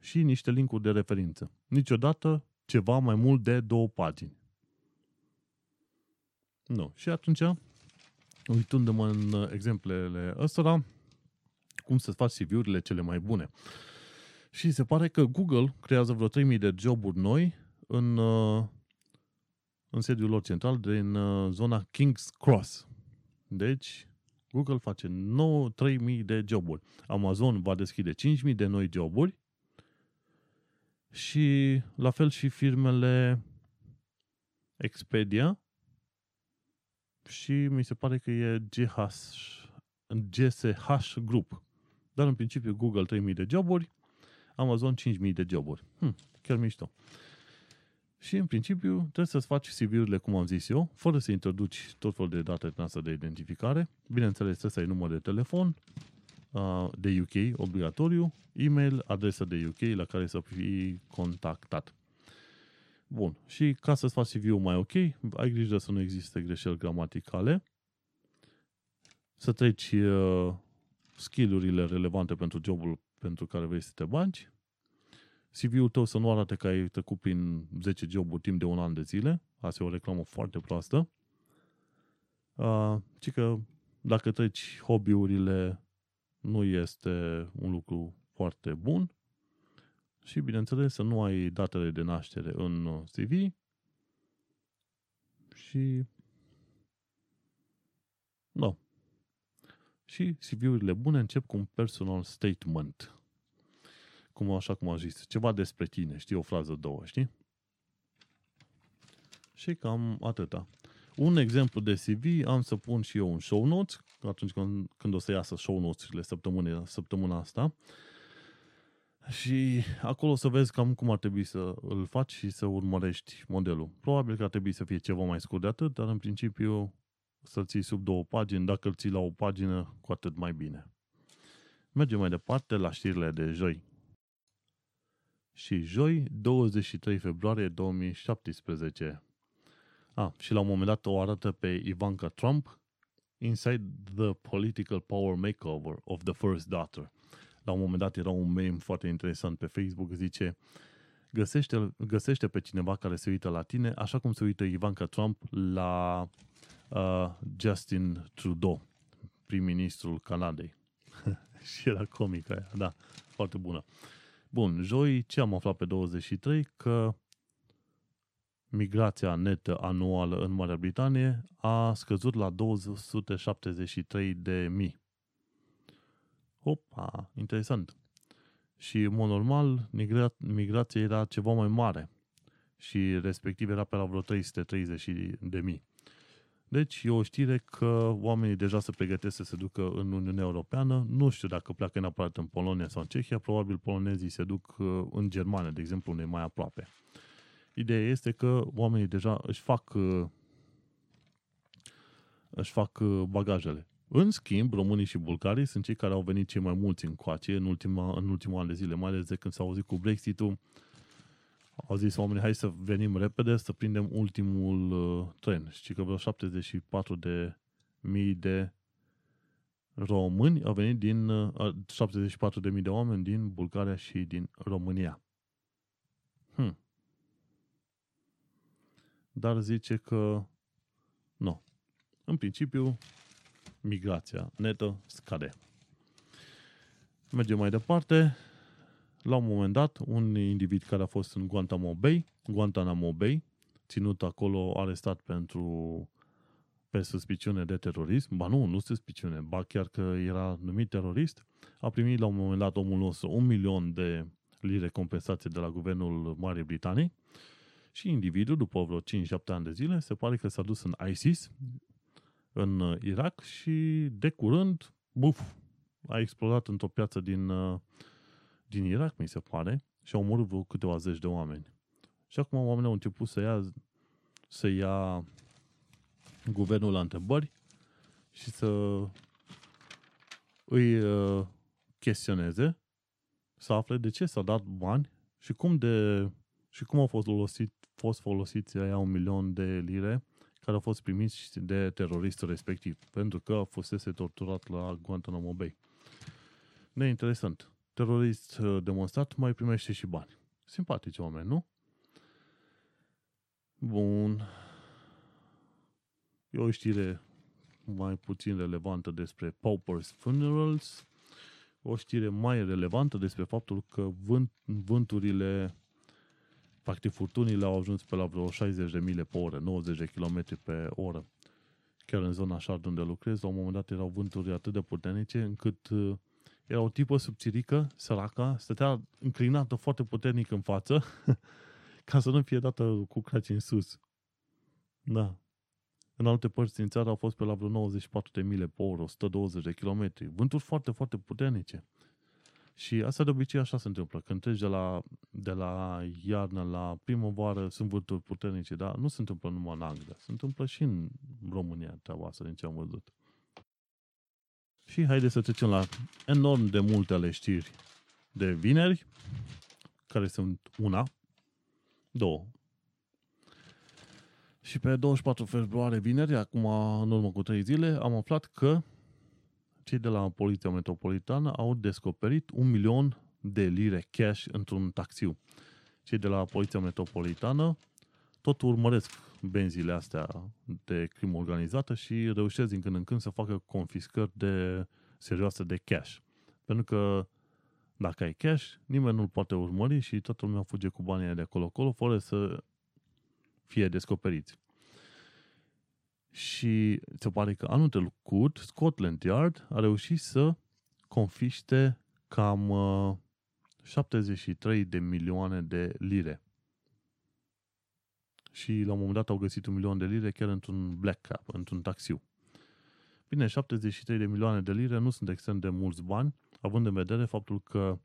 și niște linkuri de referință. Niciodată ceva mai mult de două pagini. Nu. Și atunci, uitându-mă în exemplele ăstora, cum să faci CV-urile cele mai bune. Și se pare că Google creează vreo 3000 de joburi noi în, uh, în sediul lor central din uh, zona King's Cross. Deci, Google face 9, 3000 de joburi. Amazon va deschide 5000 de noi joburi și la fel și firmele Expedia și mi se pare că e GH, GSH Group. Dar în principiu Google 3000 de joburi, Amazon 5000 de joburi. Hm, chiar mișto. Și în principiu trebuie să-ți faci CV-urile, cum am zis eu, fără să introduci tot felul de date din asta de identificare. Bineînțeles, trebuie să ai număr de telefon de UK, obligatoriu, e-mail, adresa de UK la care să fii contactat. Bun. Și ca să-ți faci CV-ul mai ok, ai grijă să nu existe greșeli gramaticale, să treci uh, skill-urile relevante pentru jobul pentru care vrei să te bagi, CV-ul tău să nu arate că ai trecut prin 10 joburi timp de un an de zile, asta e o reclamă foarte proastă, uh, ci că dacă treci hobby-urile nu este un lucru foarte bun. Și, bineînțeles, să nu ai datele de naștere în CV și nu. Și CV-urile bune încep cu un personal statement. Cum, așa cum am zis, ceva despre tine, știi, o frază, două, știi? Și cam atâta. Un exemplu de CV am să pun și eu un show notes, atunci când, când o să iasă show notes-urile săptămâna, săptămâna asta. Și acolo o să vezi cam cum ar trebui să îl faci și să urmărești modelul. Probabil că ar trebui să fie ceva mai scurt de atât, dar în principiu să-l ții sub două pagini. Dacă îl ții la o pagină, cu atât mai bine. Mergem mai departe la știrile de joi. Și joi, 23 februarie 2017. Ah, și la un moment dat o arată pe Ivanka Trump inside the political power makeover of the first daughter. La un moment dat era un meme foarte interesant pe Facebook, zice găsește, găsește pe cineva care se uită la tine, așa cum se uită Ivanka Trump la uh, Justin Trudeau, prim-ministrul Canadei. și era comică aia, da, foarte bună. Bun, joi ce am aflat pe 23? Că migrația netă anuală în Marea Britanie a scăzut la 273 de mii. Opa, interesant. Și, în mod normal, migra- migrația era ceva mai mare și respectiv era pe la vreo 330 de mii. Deci e o știre că oamenii deja se pregătesc să se ducă în Uniunea Europeană. Nu știu dacă pleacă neapărat în Polonia sau în Cehia, probabil polonezii se duc uh, în Germania, de exemplu, unde e mai aproape. Ideea este că oamenii deja își fac uh, își fac uh, bagajele. În schimb, românii și bulgarii sunt cei care au venit cei mai mulți în coace în, ultima, în ultimul an de zile, mai ales de când s-au auzit cu Brexit-ul. Au zis oamenii, hai să venim repede, să prindem ultimul uh, tren. Și că vreo 74 de mii de români au venit din uh, 74 de mii de oameni din Bulgaria și din România. Hmm dar zice că nu. În principiu, migrația netă scade. Mergem mai departe. La un moment dat, un individ care a fost în Guantanamo Bay, Guantanamo Bay, ținut acolo, arestat pentru pe suspiciune de terorism, ba nu, nu suspiciune, ba chiar că era numit terorist, a primit la un moment dat omul nostru un milion de lire compensație de la guvernul Marii Britanii. Și individul, după vreo 5-7 ani de zile, se pare că s-a dus în ISIS, în uh, Irak și de curând, buf, a explodat într-o piață din, uh, din Irak, mi se pare, și au omorât vreo câteva zeci de oameni. Și acum oamenii au început să ia, să ia guvernul la întrebări și să îi uh, chestioneze, să afle de ce s-a dat bani și cum, de, și cum au fost, folosit, fost folosiți aia un milion de lire care au fost primiți de teroristul respectiv, pentru că fusese torturat la Guantanamo Bay. Neinteresant. Terorist uh, demonstrat mai primește și bani. Simpatici oameni, nu? Bun. E o știre mai puțin relevantă despre Pauper's Funerals, o știre mai relevantă despre faptul că vânt, vânturile, practic furtunile au ajuns pe la vreo 60 de mile pe oră, 90 de km pe oră. Chiar în zona așa unde lucrez, la un moment dat erau vânturi atât de puternice încât uh, era o tipă subțirică, săraca, stătea înclinată foarte puternic în față ca să nu fie dată cu craci în sus. Da. În alte părți din țară au fost pe la vreo 94 de mile pe oră, 120 de kilometri. Vânturi foarte, foarte puternice. Și asta de obicei așa se întâmplă. Când treci de la, de la iarnă la primăvară, sunt vânturi puternice, dar nu se întâmplă numai în Anglia. Se întâmplă și în România treaba asta, din ce am văzut. Și haideți să trecem la enorm de multe ale știri de vineri, care sunt una, două. Și pe 24 februarie, vineri, acum în urmă cu trei zile, am aflat că cei de la Poliția Metropolitană au descoperit un milion de lire cash într-un taxiu. Cei de la Poliția Metropolitană tot urmăresc benzile astea de crimă organizată și reușesc din când în când să facă confiscări de serioase de cash. Pentru că dacă ai cash, nimeni nu-l poate urmări și toată lumea fuge cu banii de acolo-acolo fără să fie descoperiți. Și se pare că anul trecut Scotland Yard a reușit să confiște cam 73 uh, de milioane de lire. Și la un moment dat au găsit un milion de lire chiar într-un black cap, într-un taxiu. Bine, 73 de milioane de lire nu sunt extrem de mulți bani, având în vedere faptul că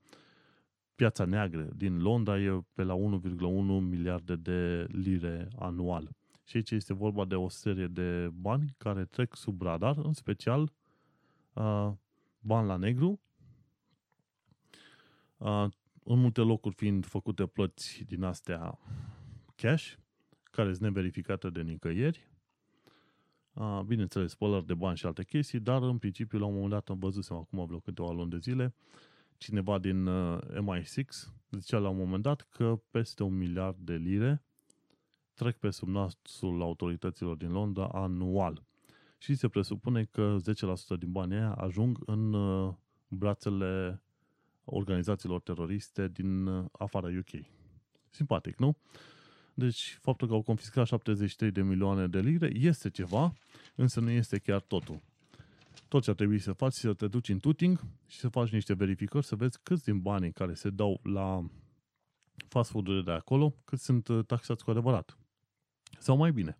piața neagră din Londra e pe la 1,1 miliarde de lire anual. Și aici este vorba de o serie de bani care trec sub radar, în special uh, bani la negru, uh, în multe locuri fiind făcute plăți din astea cash, care sunt neverificate de nicăieri, uh, bineînțeles, spălări de bani și alte chestii, dar în principiu la un moment dat am văzut acum vreo câteva luni de zile, cineva din uh, MI6 zicea la un moment dat că peste un miliard de lire trec pe sub nasul autorităților din Londra anual. Și se presupune că 10% din banii aia ajung în uh, brațele organizațiilor teroriste din uh, afara UK. Simpatic, nu? Deci, faptul că au confiscat 73 de milioane de lire este ceva, însă nu este chiar totul. Tot ce ar trebui să faci să te duci în tuting și să faci niște verificări, să vezi câți din banii care se dau la fast food de acolo, cât sunt uh, taxați cu adevărat. Sau mai bine,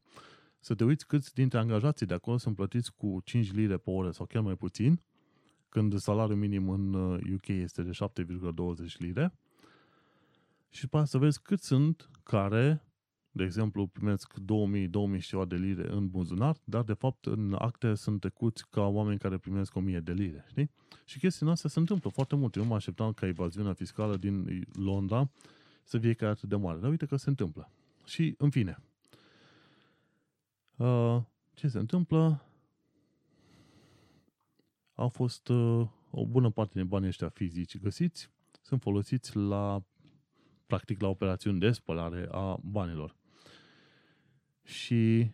să te uiți câți dintre angajații de acolo sunt plătiți cu 5 lire pe oră sau chiar mai puțin, când salariul minim în UK uh, este de 7,20 lire, și după să vezi cât sunt care, de exemplu, primesc 2000, 2000 și ceva de lire în buzunar, dar de fapt în acte sunt trecuți ca oameni care primesc 1000 de lire, știi? Și chestiile astea se întâmplă foarte mult. Eu mă așteptam ca evaziunea fiscală din Londra să fie chiar atât de mare, dar uite că se întâmplă. Și, în fine, Uh, ce se întâmplă? Au fost uh, o bună parte din banii ăștia fizici găsiți, sunt folosiți la, practic, la operațiuni de spălare a banilor. Și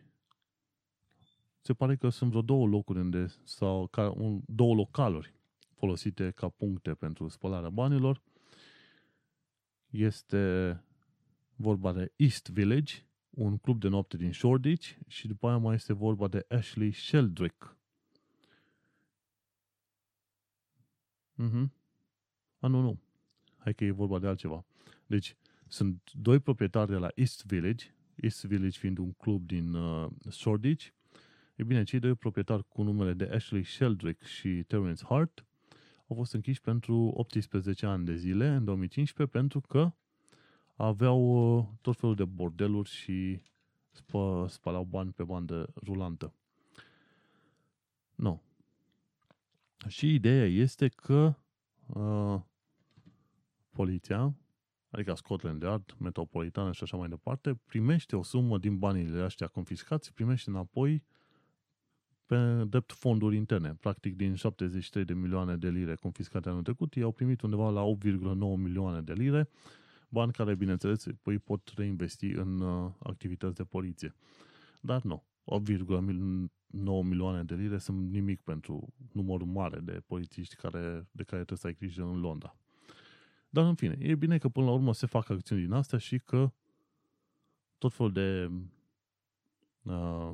se pare că sunt vreo două locuri unde, sau ca, un, două localuri folosite ca puncte pentru spălarea banilor. Este vorba de East Village un club de noapte din Shoreditch și după aia mai este vorba de Ashley Sheldrick. Mhm. A, nu, nu. Hai că e vorba de altceva. Deci, sunt doi proprietari de la East Village, East Village fiind un club din uh, Shoreditch. E bine, cei doi proprietari cu numele de Ashley Sheldrick și Terence Hart au fost închiși pentru 18 ani de zile în 2015 pentru că aveau uh, tot felul de bordeluri și spă, spălau bani pe bandă rulantă. Nu. Și ideea este că uh, poliția, adică Scotland Yard, Metropolitană și așa mai departe, primește o sumă din banile ăștia confiscați, primește înapoi pe drept fonduri interne. Practic, din 73 de milioane de lire confiscate anul trecut, ei au primit undeva la 8,9 milioane de lire, bani care, bineînțeles, îi pot reinvesti în uh, activități de poliție. Dar nu, 8,9 milioane de lire sunt nimic pentru numărul mare de polițiști care, de care trebuie să ai grijă în Londra. Dar, în fine, e bine că până la urmă se fac acțiuni din astea și că tot felul de uh,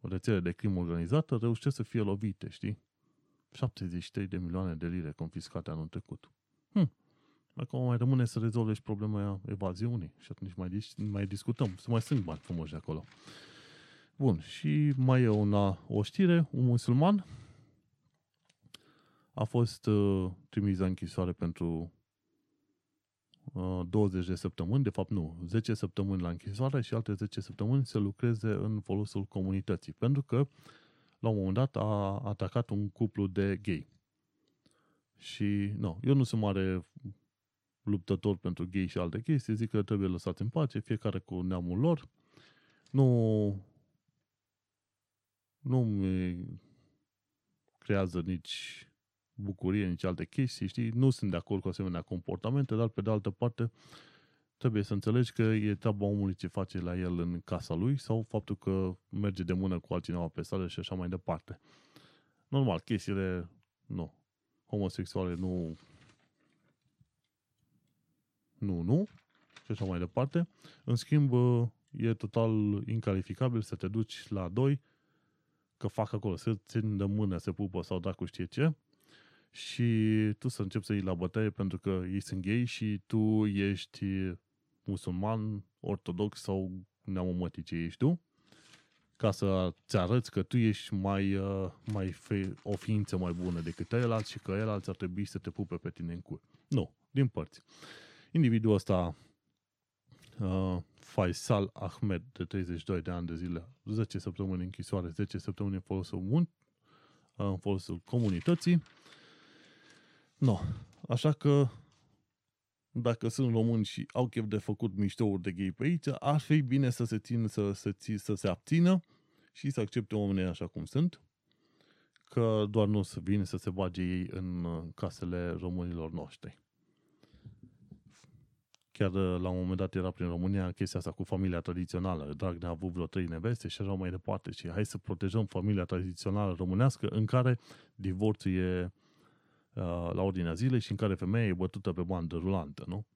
rețele de crimă organizată reușesc să fie lovite, știi? 73 de milioane de lire confiscate anul trecut. Hm. Acum mai rămâne să rezolve și problema evaziunii și atunci mai, mai discutăm. Să mai sunt bani frumoși de acolo. Bun, și mai e una, o știre, un musulman a fost uh, trimis la închisoare pentru 20 uh, de săptămâni, de fapt nu, 10 săptămâni la închisoare și alte 10 săptămâni să lucreze în folosul comunității. Pentru că la un moment dat a atacat un cuplu de gay. Și, nu, eu nu sunt mare luptător pentru gay și alte chestii, zic că trebuie lăsați în pace, fiecare cu neamul lor. Nu, nu mi creează nici bucurie, nici alte chestii, știi? Nu sunt de acord cu asemenea comportamente, dar pe de altă parte trebuie să înțelegi că e treaba omului ce face la el în casa lui sau faptul că merge de mână cu altcineva pe stradă și așa mai departe. Normal, chestiile, nu, homosexuale nu, nu, nu, și așa mai departe. În schimb, e total incalificabil să te duci la doi, că fac acolo, se țin de mână, se pupă sau dacă știe ce, și tu să începi să iei la bătaie pentru că ei sunt gay și tu ești musulman, ortodox sau neamă ce ești tu, ca să ți arăți că tu ești mai, uh, mai fe, o ființă mai bună decât el și că el ar trebui să te pupe pe tine în cur. Nu, din părți. Individul ăsta, uh, Faisal Ahmed, de 32 de ani de zile, 10 săptămâni închisoare, 10 săptămâni în folosul, mun- uh, în folosul comunității, No. Așa că dacă sunt români și au chef de făcut miștouri de gay pe aici, ar fi bine să se țină, să, să, să se abțină și să accepte oamenii așa cum sunt, că doar nu să vină să se bage ei în casele românilor noștri. Chiar la un moment dat era prin România chestia asta cu familia tradițională. Dragnea a avut vreo trei neveste și așa mai departe. Și hai să protejăm familia tradițională românească în care divorțul e Uh, la ordinea zilei și în care femeia e bătută pe bandă rulantă, nu?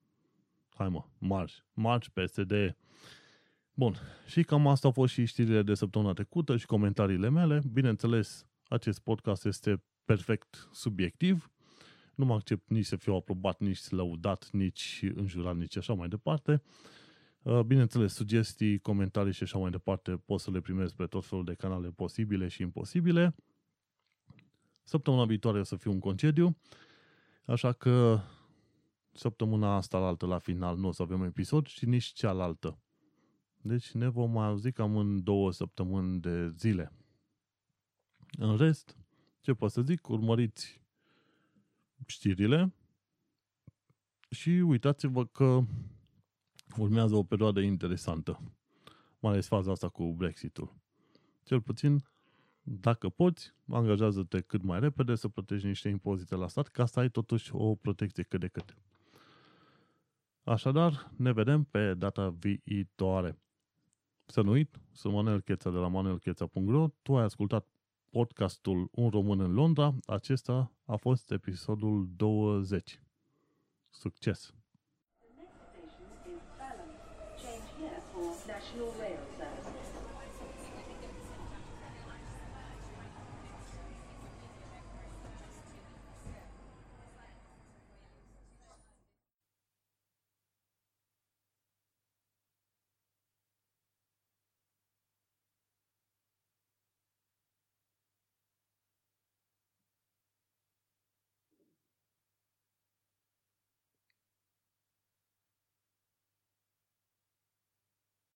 Hai mă, marș, marș PSD. Bun, și cam asta au fost și știrile de săptămâna trecută și comentariile mele. Bineînțeles, acest podcast este perfect subiectiv. Nu mă accept nici să fiu aprobat, nici lăudat, nici înjurat, nici așa mai departe. Uh, bineînțeles, sugestii, comentarii și așa mai departe pot să le primesc pe tot felul de canale posibile și imposibile. Săptămâna viitoare o să fiu un concediu, așa că săptămâna asta la altă la final nu o să avem episod și nici cealaltă. Deci ne vom mai auzi cam în două săptămâni de zile. În rest, ce pot să zic, urmăriți știrile și uitați-vă că urmează o perioadă interesantă, mai ales faza asta cu Brexitul. Cel puțin dacă poți, angajează-te cât mai repede să plătești niște impozite la stat ca să ai totuși o protecție cât de cât. Așadar, ne vedem pe data viitoare. Să nu uit, sunt Manuel Cheța de la manuelcheța.ro, tu ai ascultat podcastul Un Român în Londra, acesta a fost episodul 20. Succes! The next station is Change here for National Rail.